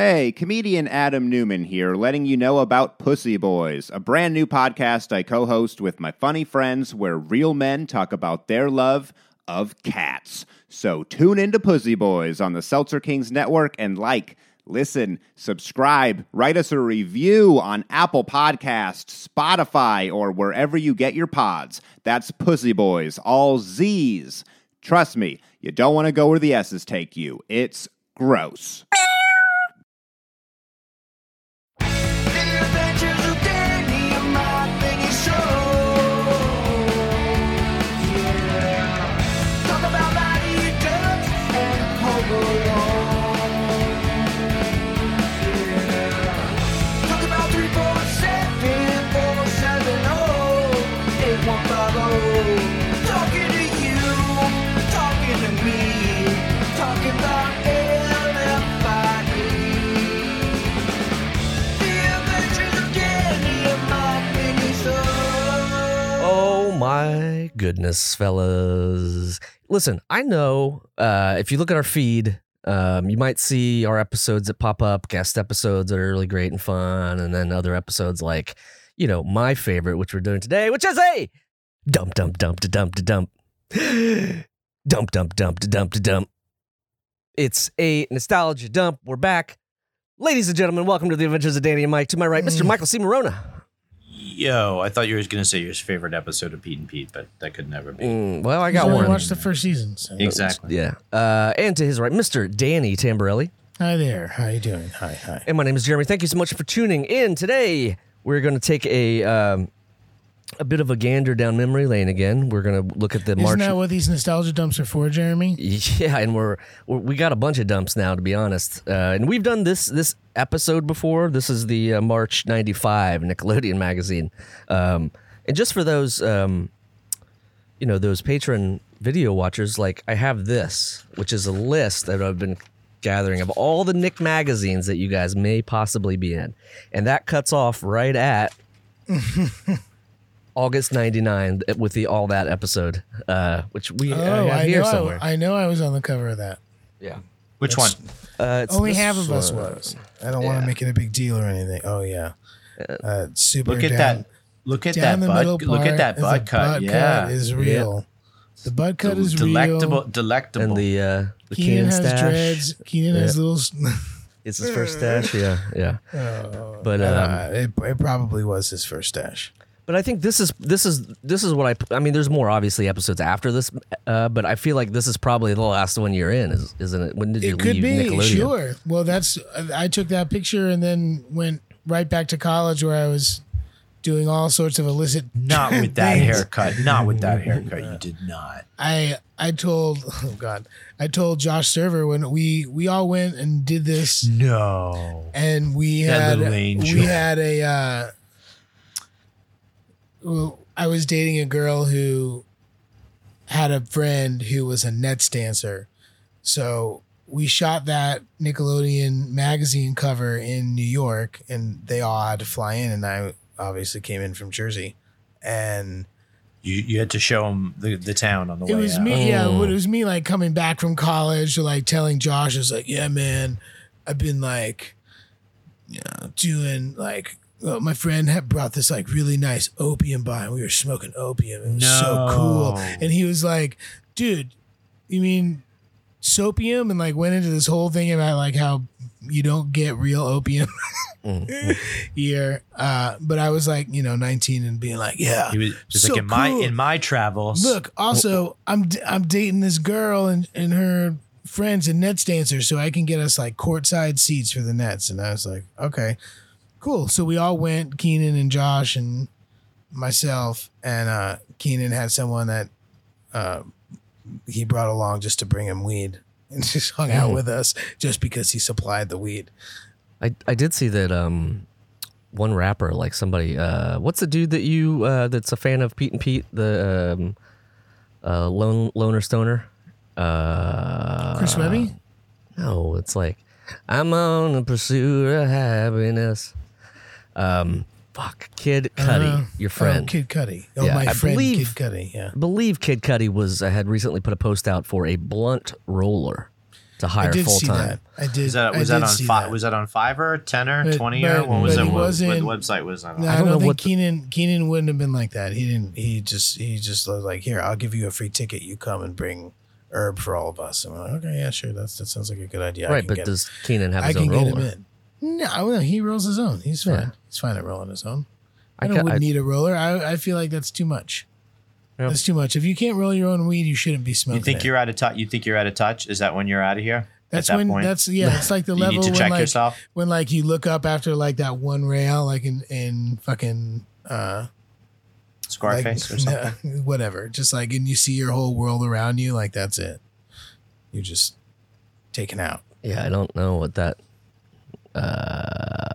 Hey, comedian Adam Newman here, letting you know about Pussy Boys, a brand new podcast I co host with my funny friends where real men talk about their love of cats. So tune into Pussy Boys on the Seltzer Kings Network and like, listen, subscribe, write us a review on Apple Podcasts, Spotify, or wherever you get your pods. That's Pussy Boys, all Z's. Trust me, you don't want to go where the S's take you. It's gross. Goodness, fellas. Listen, I know uh, if you look at our feed, um, you might see our episodes that pop up, guest episodes that are really great and fun, and then other episodes like, you know, my favorite, which we're doing today, which is a dump, dump, dump, to dump, to dump. dump, dump, dump, to dump, to dump. It's a nostalgia dump. We're back. Ladies and gentlemen, welcome to the Adventures of Danny and Mike. To my right, Mr. Michael C. Maronna. Yo, I thought you were going to say your favorite episode of Pete and Pete, but that could never be. Mm, well, I He's got only one. watched the first season. So. Exactly. Yeah. Uh, and to his right, Mr. Danny Tamberelli. Hi there. How you doing? Hi, hi. And my name is Jeremy. Thank you so much for tuning in today. We're going to take a um, a bit of a gander down memory lane again. We're going to look at the Isn't March. that what these nostalgia dumps are for, Jeremy? yeah, and we're, we're we got a bunch of dumps now, to be honest. Uh, and we've done this this episode before. This is the uh, March '95 Nickelodeon magazine. Um, and just for those, um, you know, those patron video watchers, like I have this, which is a list that I've been gathering of all the Nick magazines that you guys may possibly be in, and that cuts off right at. August '99 with the all that episode, uh, which we Oh, have I here know. somewhere. I, I know. I was on the cover of that. yeah, Which one? uh, it's Only half of us was. I don't want to make it a big deal or anything. Oh yeah. Uh, super. Look at down, that. Look at that butt. Look at that is butt cut. butt yeah. cut is real. The butt cut is delectable. real. Delectable. and the uh, the Keenan Keenan has stash. dreads. Keenan has little. It's his first stash. Yeah, yeah. but um, uh, it, it probably was his first stash. But I think this is this is this is what I. I mean, there's more obviously episodes after this, uh, but I feel like this is probably the last one you're in, is, isn't it? When did you It could leave be Nickelodeon? sure. Well, that's I took that picture and then went right back to college where I was doing all sorts of illicit. not with that things. haircut. Not with that haircut. You did not. I I told oh god I told Josh Server when we we all went and did this No. and we That had little we had a uh, well, I was dating a girl who had a friend who was a Nets dancer, so we shot that Nickelodeon magazine cover in New York, and they all had to fly in, and I obviously came in from Jersey, and You you had to show them the, the town on the it way It was out. me yeah Oh. it was me like coming back from college or like telling josh I was like yeah man i've been like you know doing like well, my friend had brought this like really nice opium by and we were smoking opium. It was so cool. And he was like dude you mean soapium and like went into this whole thing about like how you don't get real opium here. Uh but i was like you know 19 and being like yeah He was just so like in my in my travels. Look, also, I'm d- I'm dating this girl and, and her friends and Nets dancers, so I can get us like courtside seats for the Nets. And I was like, okay, cool. So we all went, Keenan and Josh and myself, and uh, Keenan had someone that uh, he brought along just to bring him weed and just hung out Oh. with us just because he supplied the weed. I I did see that um one rapper like somebody uh what's the dude that you uh that's a fan of Pete and Pete the um uh lone loner stoner uh Chris Webby? no it's like I'm on the pursuit of happiness um fuck Kid Cudi Uh, your friend Oh, Kid Cudi. Oh, Yeah, my I friend believe- Kid Cudi. Yeah. I believe Kid Cudi was uh, had recently put a post out for a blunt roller to hire full time. I did. Was that I was that did on see fi- that. was that on Fiverr, Tenor, But- Twenty but- or what was it? What, wasn't- what website was that on? No, I I don't don't, know think what the- Keenan Keenan wouldn't have been like that. He didn't. He just he just was like, here, I'll give you a free ticket. You come and bring herb for all of us. And I'm like, okay, yeah, sure. That's that sounds like a good idea. Right, but does Keenan have I his can own get roller? Him in. No, no, he rolls his own. He's fine. Yeah. He's fine at rolling his own. I I, don't ca- would I- need a roller. I I feel like that's too much. Yeah. That's too much. If you can't roll your own weed, you shouldn't be smoking. You think it. you're out of touch? You think you're out of touch? Is that when you're out of here? That's that when. point? That's yeah. It's like the you level need to when check like yourself. when like you look up after like that one rail, like in in fucking uh Scarface like, or something. no, whatever. Just like and you see your whole world around you, like that's it. You're just taken out. Yeah, I don't know what that.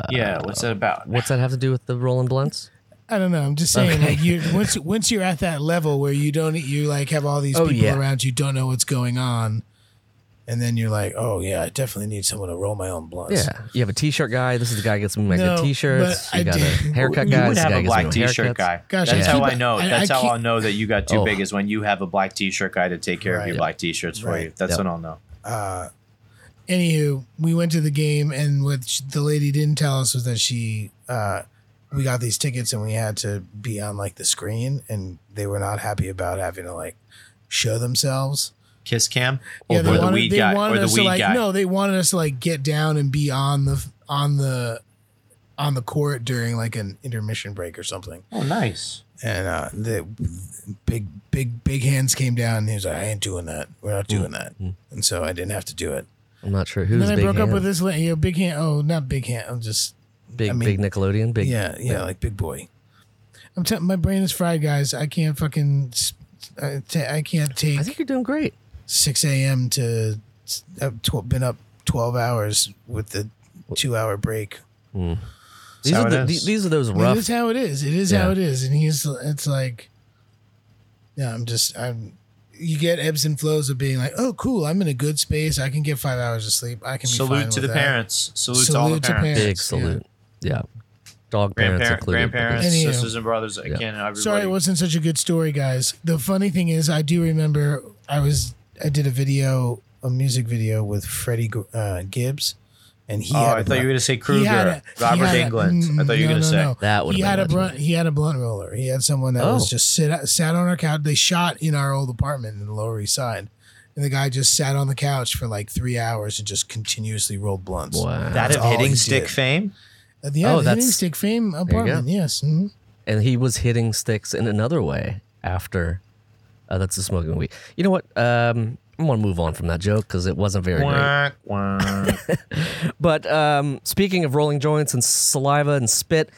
Yeah, what's that about? What's that have to do with the rolling blunts? I don't know. I'm just saying, Okay. like you once once you're at that level where you don't you like have all these Oh, people yeah. around you, don't know what's going on, and then you're like, oh yeah, I definitely need someone to roll my own blunts. Yeah, you have a T-shirt guy. This is the guy who gets me my No, good T-shirts. You I got did- a haircut guy. You would have guy a black T-shirt haircuts. guy. Gosh, That's I how keep- I know. I- I That's how keep- I'll know that you got too Oh. big is when you have a black T-shirt guy to take care of Right. your black T-shirts for you. That's Yep. when I'll know. Uh, anywho, we went to the game, and what the lady didn't tell us was that she, uh, we got these tickets, and we had to be on like the screen, and they were not happy about having to like show themselves. Kiss cam Yeah, or they the wanted, weed they guy wanted or the weed to like guy. no, they wanted us to like get down and be on the on the on the court during like an intermission break or something. Oh, nice. And uh, the big big big hands came down, and he was like, "I ain't doing that. We're not doing that." And so I didn't have to do it. I'm not sure And who's then I big broke up with this lady. Yeah, big hand. Oh, not big hand. I'm just big I mean- big Nickelodeon. Big yeah, yeah, like big boy. I'm t- my brain is fried, guys. I can't fucking. s- I ta- I can't take I think you're doing great. 6 a.m. to. I've tw- been up 12 hours with the two hour break. Hmm. These are the, is. these, these are those It rough. is how it is. It is Yeah. how it is. And he's, it's like, yeah, I'm just, I'm, you get ebbs and flows of being like, oh, cool, I'm in a good space. I can get five hours of sleep. I can be fine Salute to with the that. parents. Salute, to all the Salute to parents. parents. Big salute. Yeah. Dog parents Grandparent, included. grandparents, Anywho. sisters and brothers. I Yeah. can't. Everybody. Sorry, it wasn't such a good story, guys. The funny thing is, I do remember I was I did a video, a music video with Freddie uh, Gibbs, and he Oh, had. I a thought you were going to say he Kruger, had a- he Robert had England. I thought you were no, going to no, say. no. That would've he been had a legendary. blunt. He had a blunt roller. He had someone that Oh. was just sit sat on our couch. They shot in our old apartment in the Lower East Side, and the guy just sat on the couch for like three hours and just continuously rolled blunts. Wow. That That's of all hitting stick did. fame. Uh, yeah, Oh, the hitting that's- stick fame go. apartment. Yes. mhm. and he was hitting sticks in another way after. Uh, that's the smoking weed. You know what? Um, I want to move on from that joke because it wasn't very great. Quack, quack. But um, speaking of rolling joints and saliva and spit,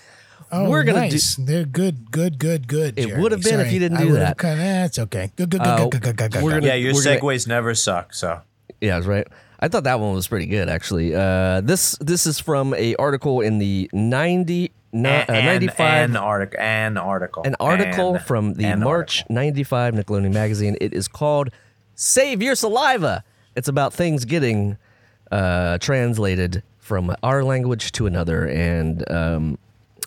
Oh, we're gonna nice. They're good, good, good, good. It would have been if you didn't do would that. Kinda, that's okay. Good, good, good, Uh, good, good, good, good, we're good. gonna- yeah, your we're gonna- segues never suck. So Yeah, that's right. I thought that one was pretty good actually. Uh, this this is from a article in the 90 ni- uh, an, 95 an article, an article, an article An- from the an March article. 95 Nickelodeon magazine. It is called Save Your Saliva. It's about things getting uh, translated from our language to another. And um,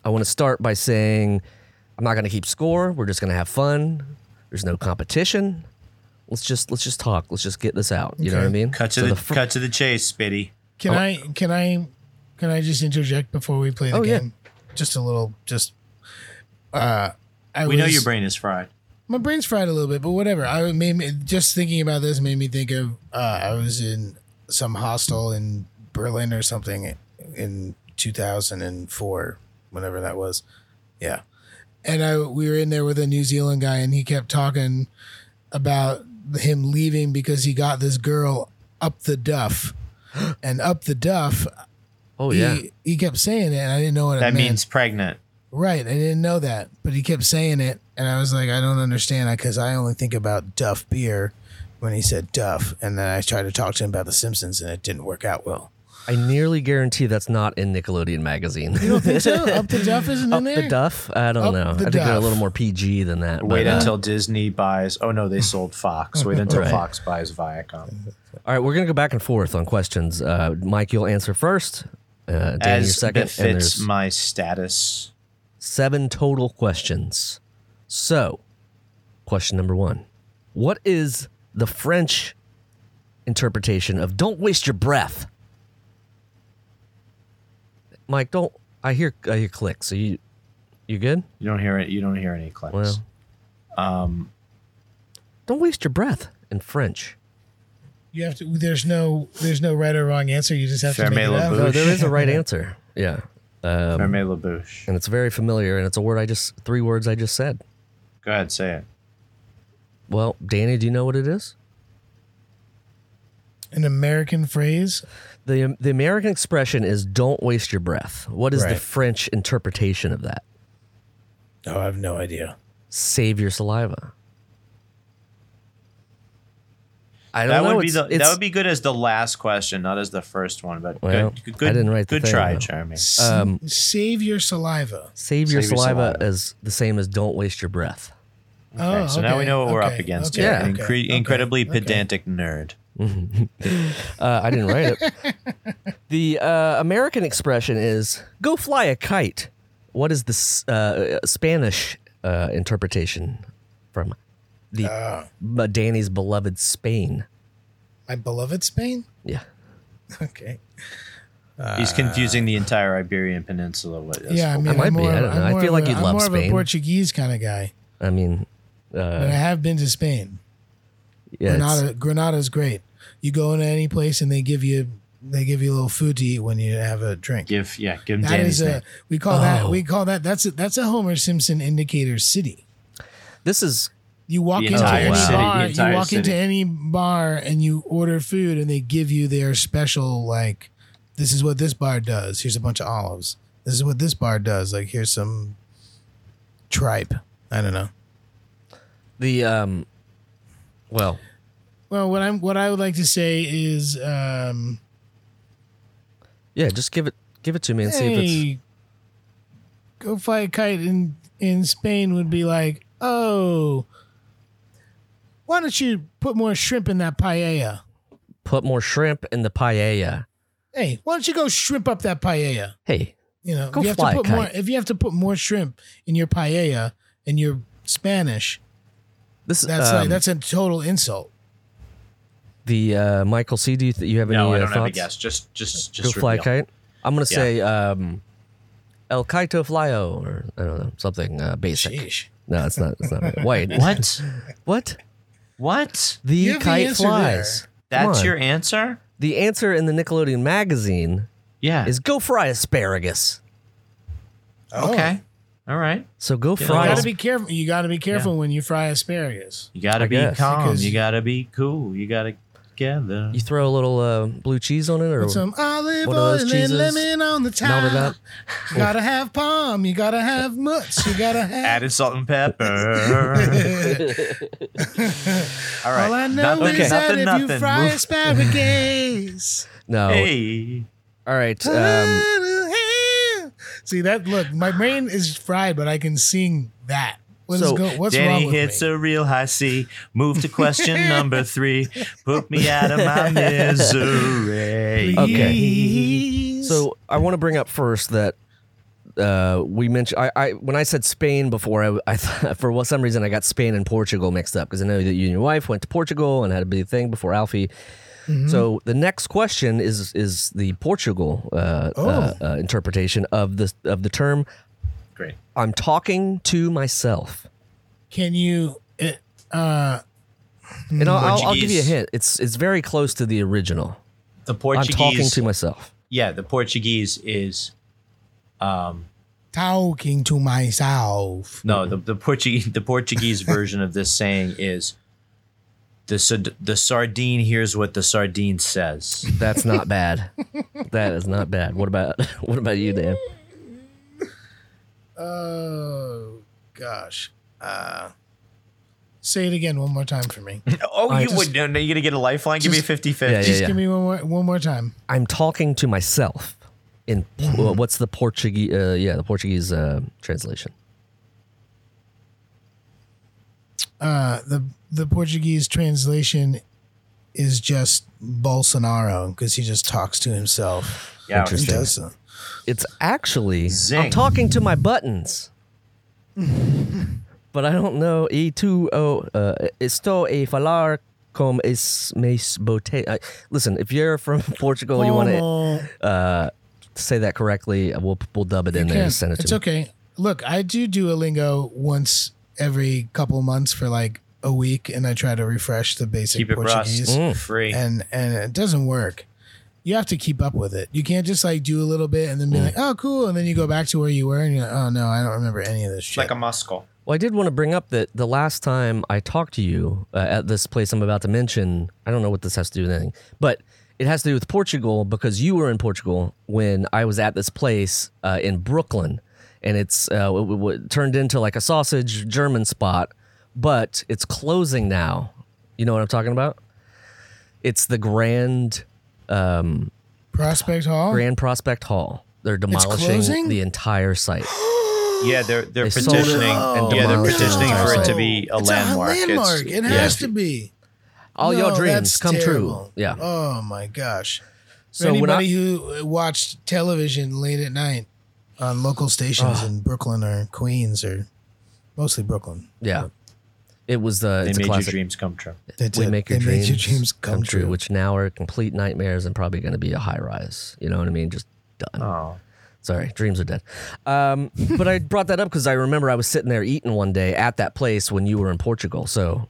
I want to start by saying I'm not going to keep score. We're just going to have fun. There's no competition. Let's just let's just talk. Let's just get this out. You know what I mean? Cut to So the, fir- cut to the chase, Spitty. Can I, can I, can I just interject before we play the Oh, yeah. game? Just a little, just. Uh, I We know your brain is fried. My brain's fried a little bit, but whatever. I made me, just thinking about this made me think of uh, I was in some hostel in Berlin or something in 2004, whenever that was. Yeah, and I we were in there with a New Zealand guy, and he kept talking about him leaving because he got this girl up the duff, and up the duff. oh he, yeah. he kept saying it, and I didn't know what it meant. That means pregnant. Right, I didn't know that, but he kept saying it, and I was like, I don't understand because I only think about Duff beer when he said Duff, and then I tried to talk to him about The Simpsons, and it didn't work out well. I nearly guarantee that's not in Nickelodeon magazine. You don't think so? Up the Duff isn't Up in there. the Duff? I don't Up know. I the think they're a little more PG than that. Wait but, uh, until Disney buys. Oh no, they sold Fox. Wait until Right. Fox buys Viacom. All right, we're gonna go back and forth on questions. Uh, Mike, you'll answer first. Uh, Danny, you're As second. And befits my status. seven total questions. So, question number one: What is the French interpretation of "Don't waste your breath"? Mike, don't. I hear I hear clicks. So you you good? You don't hear it. You don't hear any clicks. Well, um, don't waste your breath in French. You have to. There's no. There's no right or wrong answer. You just have to make it Fermez up. No, there is a right answer. Yeah. Um, Fermez la bouche. and it's very familiar, and it's a word I just three words I just said. Go ahead, say it. Well, Danny, do you know what it is? An American phrase. the The American expression is "Don't waste your breath." What is the French interpretation of that? Oh, I have no idea. Save your saliva. I don't That know. would be it's- the, that would be good as the last question, not as the first one. But Well, good, good, I didn't write the good thing, try, though. Jeremy. S- Um, save your saliva. Save your Save your saliva saliva. is the same as "Don't waste your breath." Okay, Oh, so now we know what we're up against. okay, here. Yeah. Okay, incre- okay, incredibly okay. pedantic nerd. Uh, I didn't write it. the uh, American expression is "Go fly a kite." What is the uh, Spanish uh, interpretation from the Ah. uh, Danny's beloved Spain? My beloved Spain. Yeah. Okay. He's confusing the entire Iberian Peninsula with. Yeah, I mean, might I'm be, more, I don't I'm know. I feel like a- you'd I'm love more of a Spain. Portuguese kind of guy, I mean, but I uh, have been to Spain. yeah, it's- Granada, Granada's great. You go into any place and they give you they give you a little food to eat when you have a drink. Give yeah, give him That Danny's is name. a we call that Oh. we call that that's a, that's a Homer Simpson indicator city. this is You walk The into any city, the bar, you entire walk into any bar and you order food and they give you their special like this is what this bar does. Here's a bunch of olives. This is what this bar does. Like here's some tripe. I don't know. The um. Well, Well, what I'm what I would like to say is um yeah, just give it give it to me and see if it's hey, go fly a kite in in Spain would be like, oh, why don't you put more shrimp in that paella? put more shrimp in the paella. Hey, why don't you go shrimp up that paella? Hey, You know, Go if you have fly a to put more kite. if you have to put more shrimp in your paella and you're Spanish, this that's um, like that's a total insult. the uh, Michael C. Do you, th- you have No, any I uh, don't have a thoughts? guess. Just just just Go just fly reveal. kite. I'm gonna Yeah. say um, El Kaito Flyo or I don't know something uh, basic. Sheesh. No, it's not. It's not. Wait, What? What? what? The You have the kite answer flies. Come That's your answer? The answer in the Nickelodeon magazine Yeah. is go fry asparagus. Oh. okay. All right. So go Yeah. You fry. gotta be careful. You gotta be careful when you fry asparagus. You gotta I be guess. calm. Because- You gotta be cool. You gotta gather. you throw a little uh, blue cheese on it, or Put some olive oil and cheeses, lemon on the top. melt it up. You gotta have palm. You gotta have mutts. You gotta have. Added salt and pepper. All right. All I know nothing, is that nothing, if nothing. you fry asparagus. no. Hey. All right. Um, See that? Look, my brain is fried, but I can sing that. What's, So, go, what's Danny wrong with hits me? a real high C. Move to question number three. Put me out of my misery. Okay. Please. So I want to bring up first that uh, we mentioned I, I when I said Spain before, I, I thought, for some reason I got Spain and Portugal mixed up because I know that you and your wife went to Portugal and had a big thing before Alfie. So the next question is is the Portugal uh, uh, Oh. uh, interpretation of the of the term. Great. I'm talking to myself, can you? uh, Uh, and I'll, I'll, I'll give you a hint. It's it's very close to the original. The Portuguese. I'm talking to myself. yeah, the Portuguese is. Um, talking to myself. no, the the Portuguese the Portuguese version of this saying is. The, the sardine hears what the sardine says. That's not bad. that is not bad. What about what about you, Dan? Oh gosh. Uh, say it again one more time for me. Oh, I you just- would no, no, you gonna get a lifeline? Give me a Just- 50 50. Yeah, Just yeah. give me one more one more time. I'm talking to myself. In uh, what's the Portuguese? Uh, yeah, the Portuguese uh, translation. Uh, the the Portuguese translation is just Bolsonaro because he just talks to himself. Yeah, Interesting. does so. It's actually I'm talking to my buttons. but I don't know. E two o uh, estou a falar com es mes bote. I- Listen, if you're from Portugal, you want to uh, say that correctly. We'll we'll dub it in there and send it to it's me. okay. Look, I do Duolingo once every couple months for like a week, and I try to refresh the basic Keep it Portuguese, Russ free. and and it doesn't work. You have to keep up with it. You can't just like do a little bit and then Mm. be like, "Oh, cool," and then you go back to where you were, and you're like, "Oh no, I don't remember any of this shit." like a muscle. Well, I did want to bring up that the last time I talked to you uh, at this place I'm about to mention, I don't know what this has to do with anything, but it has to do with Portugal because you were in Portugal when I was at this place uh, in Brooklyn, and it's uh, w- w- w- turned into like a sausage German spot, but it's closing now. You know what I'm talking about? It's the Grand um, Prospect Hall. Grand Prospect Hall. They're demolishing closing? the entire site. Yeah, they're they're They sold it petitioning. and yeah, they're demolished petitioning entire for it to be a it's landmark. a It's- landmark. it yeah. has to be. All No, your dreams that's come terrible. true. Yeah. Oh my gosh. For So when I- anybody who watched television late at night on local stations in Brooklyn or Queens or mostly Brooklyn, Yeah. It was the They it's a made your classic. dreams come true. they, we make your they dreams, made your dreams come, true. which now are complete nightmares and probably going to be a high rise. You know what I mean? Just done. Oh, Sorry, dreams are dead. Um, but I brought that up because I remember I was sitting there eating one day at that place when you were in Portugal. So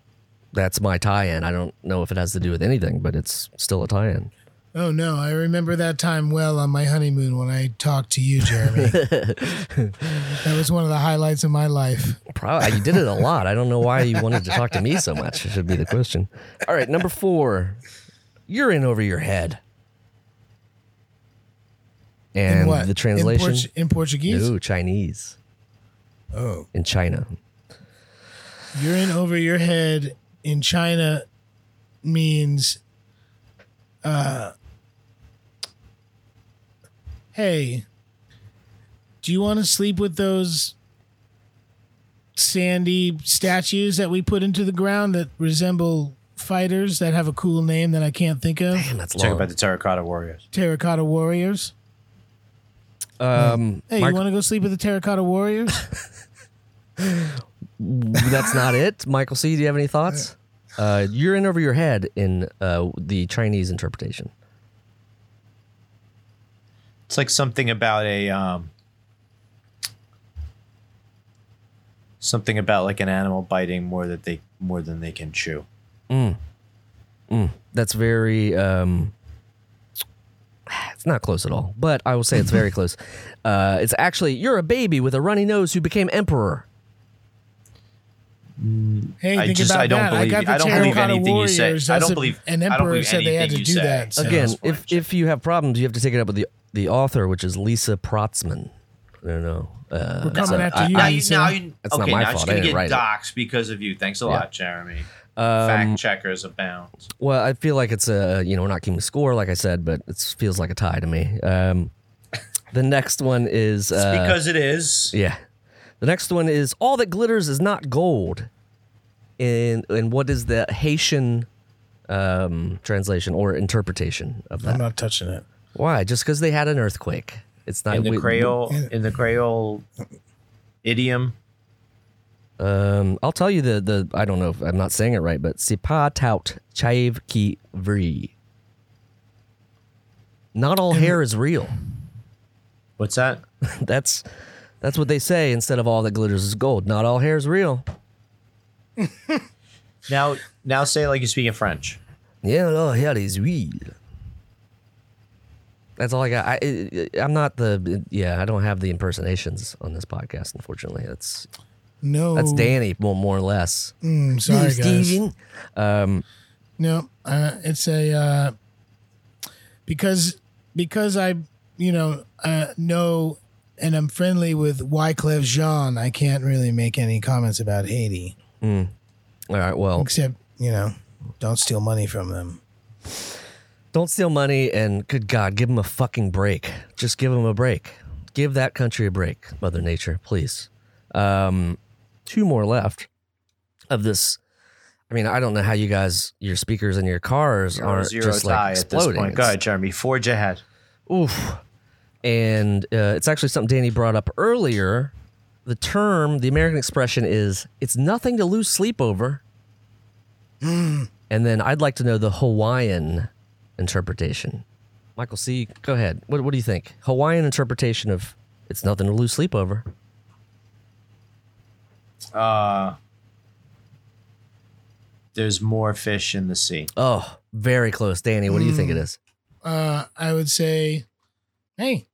that's my tie-in. I don't know if it has to do with anything, but it's still a tie-in. Oh no, I remember that time well on my honeymoon when I talked to you, Jeremy. that was one of the highlights of my life. Probably you did it a lot. I don't know why you wanted to talk to me so much. Should be the question. All right, number four. You're in over your head. And the translation? in, Port- in Portuguese. no, Chinese Oh, in China. you're in over your head in China means, uh, hey, do you want to sleep with those sandy statues that we put into the ground that resemble fighters that have a cool name that I can't think of? Damn, that's talk long. about the terracotta warriors. Terracotta Warriors. um, Hey, Mark- you want to go sleep with the Terracotta Warriors? that's not it. Michael C, do you have any thoughts? Uh, you're in over your head in uh, the Chinese interpretation. It's like something about a um, something about like an animal biting more that they more than they can chew. That's very. Um, it's not close at all, but I will say it's very close. Uh, it's actually you're a baby with a runny nose who became emperor. Hey, I think just- about I don't that. believe- I I don't believe Terracotta anything you say. I don't believe- An emperor said they had to do say. that. so- Again, if if you have problems, you have to take it up with the the author, which is Lisa Protzman. I don't know. Uh, We're coming so after I- you. now I- you, Lisa. now you, That's not okay, my now fault. she's I gonna didn't get docs it. because of you. Thanks a lot, Jeremy. Um, Fact checkers abound. Well, I feel like it's a you know we're not keeping score like I said, but it feels like a tie to me. Um, the next one is It's uh, because it is. yeah. The next one is all that glitters is not gold. And in what is the Haitian um, translation or interpretation of that? I'm not touching it. Why? Just because they had an earthquake? It's not in the we- Creole in the Creole idiom. Um, I'll tell you the the I don't know if I'm not saying it right, but sipa tout chaive qui vrille. Not all hair is real. What's that? That's that's what they say instead of all that glitters is gold. Not all hair is real. Now, now say it like you're speaking French. Yeah, all hair is real. That's all I got. I, I I'm not the yeah. I don't have the impersonations on this podcast. Unfortunately, that's No, that's Danny more more or less. Mm, sorry, guys. Um, No, uh, it's a uh, because because I you know uh, know and I'm friendly with Wyclef Jean. I can't really make any comments about Haiti all right. Well, except you know don't steal money from them. Don't steal money and good God, give them a fucking break. Just give them a break. Give that country a break, Mother Nature, please. Um, two more left of this. I mean, I don't know how you guys, your speakers in your cars aren't zero just like at this exploding. point. Go ahead, Jeremy. Forge ahead. Oof. And uh, it's actually something Danny brought up earlier. The term, the American expression is, it's nothing to lose sleep over. And then I'd like to know the Hawaiian interpretation. Michael C., go ahead. What, what do you think? Hawaiian interpretation of it's nothing to lose sleep over. Uh, there's more fish in the sea. Oh, very close. Danny, what do you think it is? Uh, I would say, hey,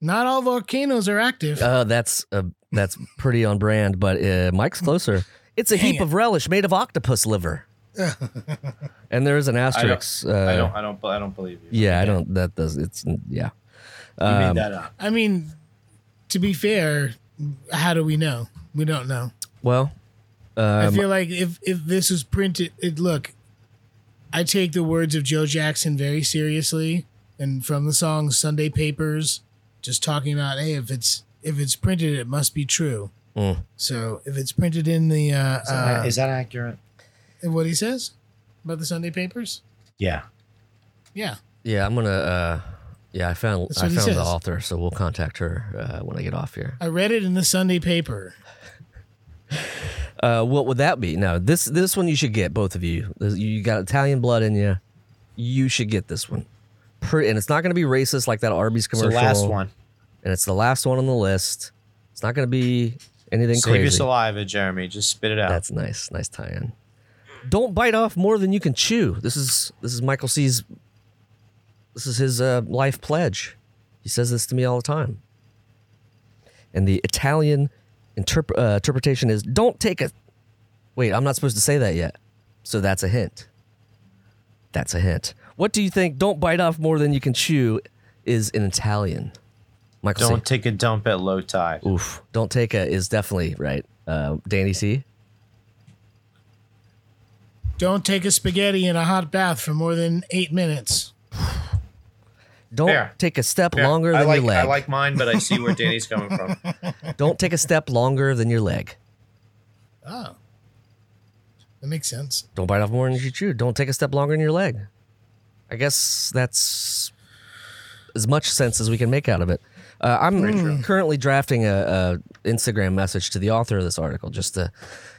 not all volcanoes are active. Uh, that's uh, that's pretty on brand, but uh, Mike's closer. It's a Dang heap it. of relish made of octopus liver. and there's an asterisk. Uh, I don't. I don't. I don't believe you. yeah, I don't. That does. It's yeah. You Um, made that up. I mean, to be fair, how do we know? We don't know. Well, I um, feel like if if this was printed, it look. I take the words of Joe Jackson very seriously, and from the song Sunday Papers, just talking about hey, if it's if it's printed, it must be true. Mm. So if it's printed in the uh, Is that, uh is that accurate? What he says about the Sunday Papers, Yeah. yeah, yeah, I'm gonna. Uh, yeah, I found That's I what he found the says. author, so we'll contact her uh, when I get off here. I read it in the Sunday paper. Uh, what would that be? No, this this one you should get both of you. This- You got Italian blood in you. You should get this one. Pre- and it's not going to be racist like that Arby's It's the commercial. last one. and it's the last one on the list. It's not going to be anything Save your crazy. saliva, Jeremy. Just spit it out. That's nice, nice tie-in. Don't bite off more than you can chew. This is this is Michael C's. This is his uh, life pledge. He says this to me all the time. And the Italian interp- uh, interpretation is don't take a. Wait, I'm not supposed to say that yet. So that's a hint. That's a hint. What do you think? Don't bite off more than you can chew is in Italian. Michael Don't C. take a dump at low tide. Oof. Don't take a is definitely right. Uh, Danny C. Don't take a spaghetti in a hot bath for more than eight minutes. Don't Fair. take a step Fair. longer I than like, your leg. I like mine, but I see where Danny's coming from. Don't take a step longer than your leg. Oh, that makes sense. Don't bite off more than you chew. Don't take a step longer than your leg. I guess that's as much sense as we can make out of it. Uh, I'm currently drafting a, a Instagram message to the author of this article just to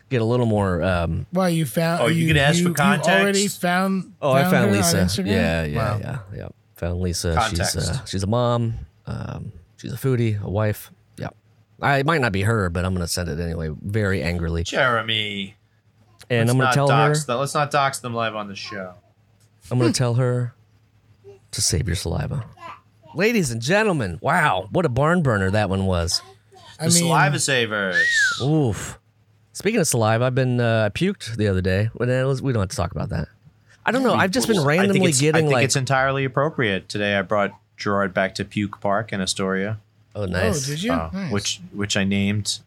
get a little more. Um, Why you found? Oh, you could ask for You context? already found. oh, I found her on Lisa. Instagram? Yeah, yeah, Wow. yeah, yeah. Found Lisa. Context. She's uh, she's a mom. Um, she's a foodie, a wife. Yeah. I it might not be her, but I'm gonna send it anyway, very angrily. Jeremy. And let's I'm gonna not tell her. dox them. Let's not dox them live on the show. I'm going to tell her to save your saliva. Ladies and gentlemen, wow, what a barn burner that one was. I The mean, saliva savers. Oof. Speaking of saliva, I've been uh, I puked the other day. We don't have to talk about that. I don't know. I've just been I think randomly it's- I think like, it's entirely appropriate. Today I brought Gerard back to Puke Park in Astoria, oh, nice. Oh, did you? uh, Nice. which which I named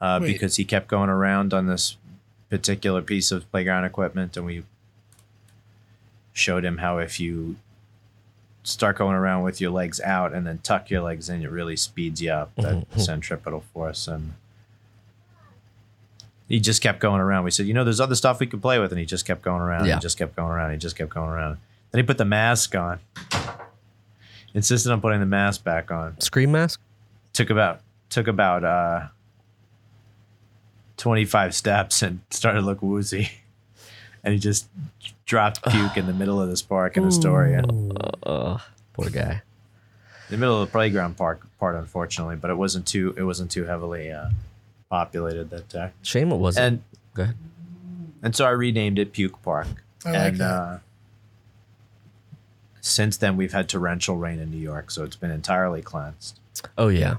uh, because he kept going around on this particular piece of playground equipment, and we showed him how if you start going around with your legs out and then tuck your legs in, it really speeds you up that Mm-hmm. centripetal force and. He just kept going around. We said, you know, there's other stuff we could play with, and he just kept going around. Yeah. He just kept going around. He just kept going around. Then he put the mask on. Insisted on putting the mask back on. Scream mask? Took about took about uh, twenty five steps and started to look woozy. And he just dropped puke in the middle of this park in Astoria, in Uh, poor guy. In the middle of the playground park part, unfortunately. But it wasn't too it wasn't too heavily uh, populated that day. Shame it wasn't. And Go ahead. and so I renamed it Puke Park. I and that. Uh, since then, we've had torrential rain in New York, so it's been entirely cleansed. Oh, yeah.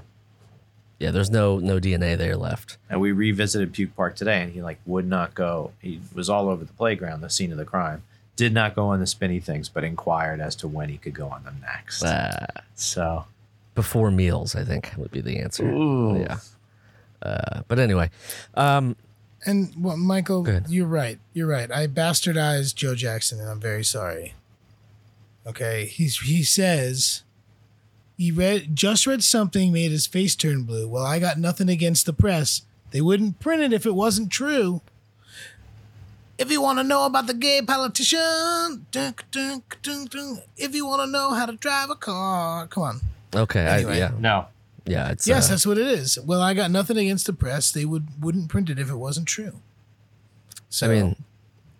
Yeah, there's no no DNA there left. And we revisited Puke Park today, and he like would not go. He was all over the playground, the scene of the crime. Did not go on the spinny things, but inquired as to when he could go on them next. Uh, so before meals, I think would be the answer. Yeah. Uh, but anyway, um, And well, Michael, you're right. You're right. I bastardized Joe Jackson, and I'm very sorry. Okay, he's he says he read just read something made his face turn blue. Well, I got nothing against the press. They wouldn't print it if it wasn't true. If you want to know about the gay politician, dunk, dunk, dunk, dunk, if you want to know how to drive a car, come on. okay. Anyway. I, yeah. no, Yeah. It's, Yes, uh, that's what it is. Well, I got nothing against the press. They would wouldn't print it if it wasn't true. So I mean,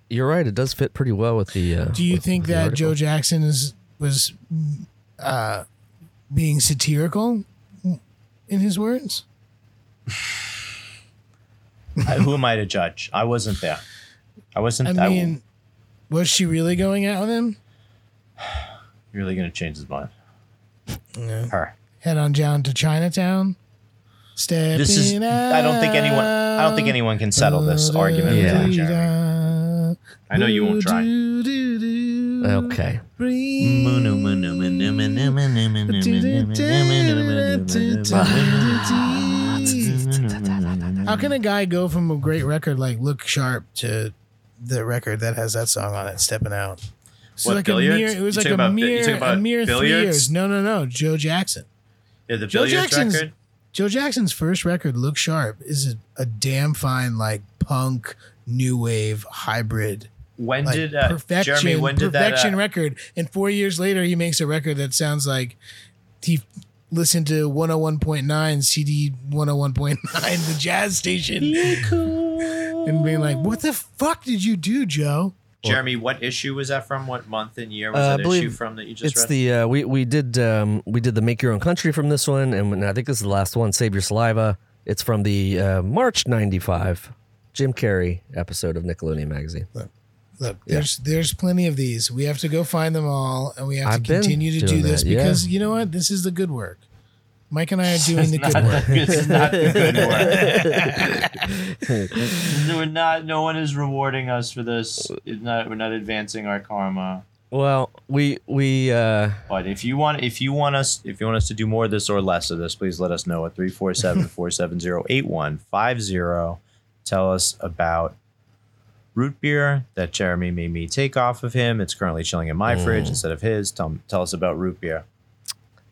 You're right. It does fit pretty well with the. Uh, Do you with- think with that. Joe Jackson is was uh, being satirical in his words? Who am I to judge? I wasn't there. I wasn't. I I mean, was she really going out with him? really gonna change his mind. Yeah. Her. Head on down to Chinatown. Stepping This is. I don't think anyone. I don't think anyone can settle this argument Yeah. with Jeremy. I know you won't try. Okay. How can a guy go from a great record like Look Sharp to the record that has that song on it, Stepping Out? It's What, like Billiards? a mere, it was You like talking a about you mere, talking a about mere three Billiards? years. No, no, no. Joe Jackson. Yeah, the Joe billiards Jackson's- record. Joe Jackson's first record, Look Sharp, is a, a damn fine like punk new wave hybrid. When Like did uh, perfection, Jeremy? When did that? perfection Uh, record. And four years later, he makes a record that sounds like he listened to 101.9 CD 101.9, the jazz station, cool. and being like, "What the fuck did you do, Joe?" Jeremy, what issue was that from? What month and year was Uh, that issue from that you just It's read? the uh, we we did um, we did the make your own country from this one, and I think this is the last one. Save your saliva. It's from the uh, March '95 Jim Carrey episode of Nickelodeon magazine. Look, there's there's plenty of these. We have to go find them all, and we have I've to continue to do this that, yeah. because you know what? This is the good work. Mike and I are doing the good work. this is not the good work. No, we're not. No one is rewarding us for this. It's not. We're not advancing our karma. Well, we we uh, But if you want, if you want us, if you want us to do more of this or less of this, please let us know at 347-470-8150. Tell us about root beer that Jeremy made me take off of him. It's currently chilling in my fridge instead of his. Tell, tell us about root beer.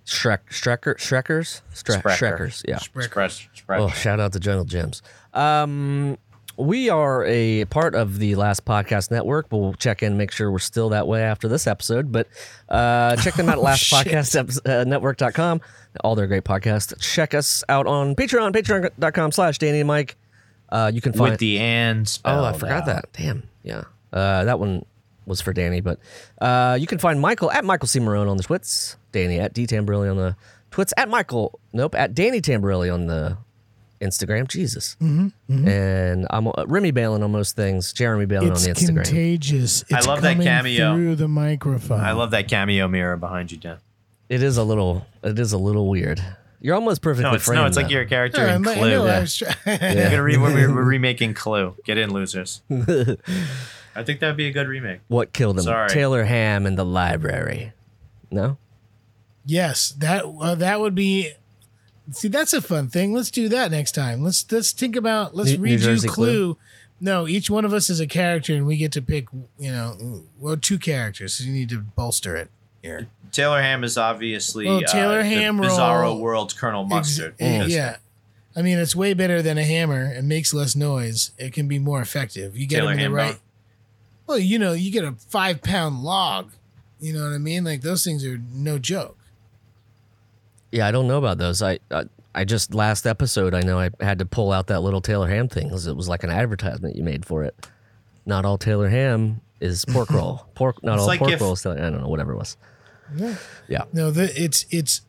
Shrek Strecker Streckers Stre- Sprecher. Shrekkers. Yeah. Express, express. Oh, shout out to Jungle Gems. Um, we are a part of the Last Podcast Network. We'll check in, make sure we're still that way after this episode. But uh, check them out at Oh, shit. lastpodcastnetwork.com. All their great podcasts. Check us out on Patreon, patreon.com slash Danny and Mike. Uh, you can find With the and Oh, I forgot out. that. Damn. Yeah. Uh, that one was for Danny, but uh, you can find Michael at Michael C. Maronna on the twits, Danny at D Tamberelli on the twits, at Michael, nope, at Danny Tamberelli on the Instagram. Jesus. Mm-hmm, And I'm uh, Remy Balon on most things, Jeremy Balon It's on the Instagram. contagious. I love that cameo. through the microphone. I love that cameo mirror behind you, Dan. it is a little, it is a little weird. You're almost perfectly No, it's framed. no, it's like though. you're a character Yeah, in I Clue. know, I yeah. was try- We're, gonna re- we're, we're remaking Clue. Get in, losers. I think that'd be a good remake. what killed him? Sorry. Taylor Ham in the library. No? yes, that uh, that would be. See, that's a fun thing. Let's do that next time. Let's let's think about. Let's New- New read you Jersey Clue. No, each one of us is a character, and we get to pick. You know, well, two characters. So you need to bolster it here. Taylor Ham is obviously Well, Taylor uh, Ham the Bizarro role- World Colonel Ex- Mustard. eh, yeah. I mean, it's way better than a hammer. It makes less noise. It can be more effective. You get Taylor them in the Hambone. right. Well, you know, you get a five pound log. You know what I mean? Like those things are no joke. Yeah, I don't know about those. I, I I just last episode I know I had to pull out that little Taylor Ham thing because it was like an advertisement you made for it. Not all Taylor Ham is pork roll. Pork, not It's all like pork if- roll is I don't know, whatever it was. Yeah, Yeah. No, the, it's it's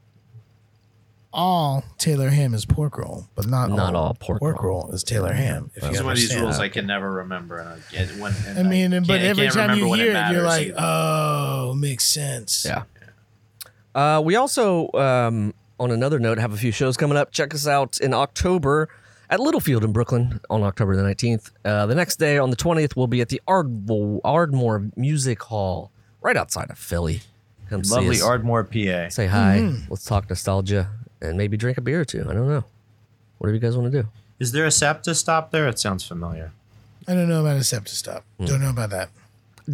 all Taylor ham is pork roll, but not Not all, all pork roll. is Taylor ham. If These you are one of these understand. rules I can never remember. And I, get when, and I mean, and, but can't- I every can't time remember you when hear it, you're matters like, either. oh, makes sense. yeah. Uh, we also, um, on another note, have a few shows coming up. Check us out in October at Littlefield in Brooklyn on October the 19th. Uh, the next day on the 20th, we'll be at the Ardmore, Ardmore Music Hall right outside of Philly. Come see lovely us. Ardmore, PA. say hi. Mm-hmm. Let's talk nostalgia and maybe drink a beer or two. I don't know. Whatever you guys want to do. Is there a SEPTA stop there? It sounds familiar. I don't know about a sepsis stop. Don't know about that.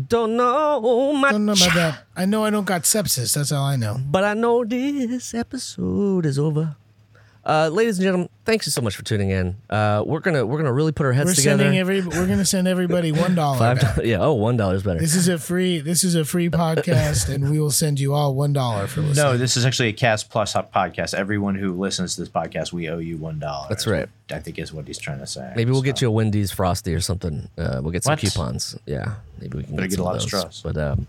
Don't know much, Don't know about that. I know I don't got sepsis. That's all I know. but I know this episode is over. Uh, ladies and gentlemen, thanks you so much for tuning in. Uh, we're gonna we're gonna really put our heads We're together. sending every. We're gonna send everybody one dollar. Five dollars. Yeah. Oh, one dollar is better. This is a free. This is a free podcast, and we will send you all one dollar for listening. No, this is actually a Cast Plus podcast. Everyone who listens to this podcast, we owe you one dollar. That's right. I think is what he's trying to say. Maybe we'll So- get you a Wendy's Frosty or something. Uh, we'll get some What? coupons. Yeah, maybe we can Better get, get a lot of of those. straws. But um,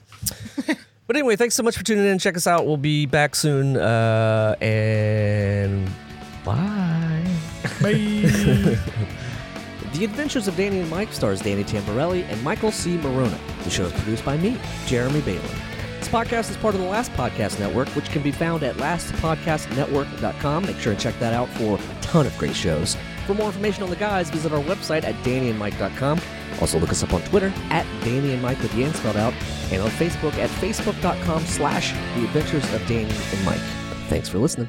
but anyway, thanks so much for tuning in. Check us out. We'll be back soon. Uh, and bye. Bye. The Adventures of Danny and Mike stars Danny Tamberelli and Michael C. Maronna. The show is produced by me, Jeremy Balon. This podcast is part of the Last Podcast Network, which can be found at lastpodcastnetwork.com. Make sure to check that out for a ton of great shows. For more information on the guys, visit our website at dannyandmike.com. Also look us up on Twitter at Danny and Mike with the N spelled out, and on Facebook at facebook.com slash the adventures of Danny and Mike. Thanks for listening.